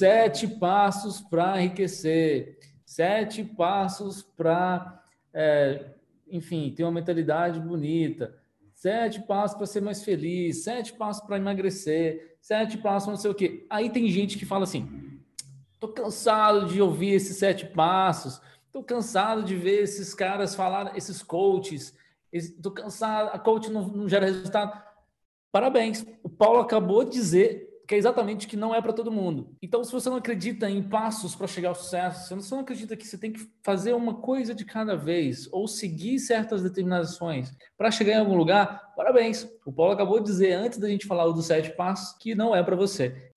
sete passos para enriquecer, sete passos para, é, enfim, ter uma mentalidade bonita, sete passos para ser mais feliz, sete passos para emagrecer, sete passos não sei o quê. Aí tem gente que fala assim: tô cansado de ouvir esses sete passos, tô cansado de ver esses caras falar, esses coaches, tô cansado, a coach não, não gera resultado. Parabéns, o Paulo acabou de dizer que é exatamente que não é para todo mundo. Então, se você não acredita em passos para chegar ao sucesso, se você não acredita que você tem que fazer uma coisa de cada vez ou seguir certas determinações para chegar em algum lugar, parabéns. O Paulo acabou de dizer antes da gente falar dos sete passos que não é para você.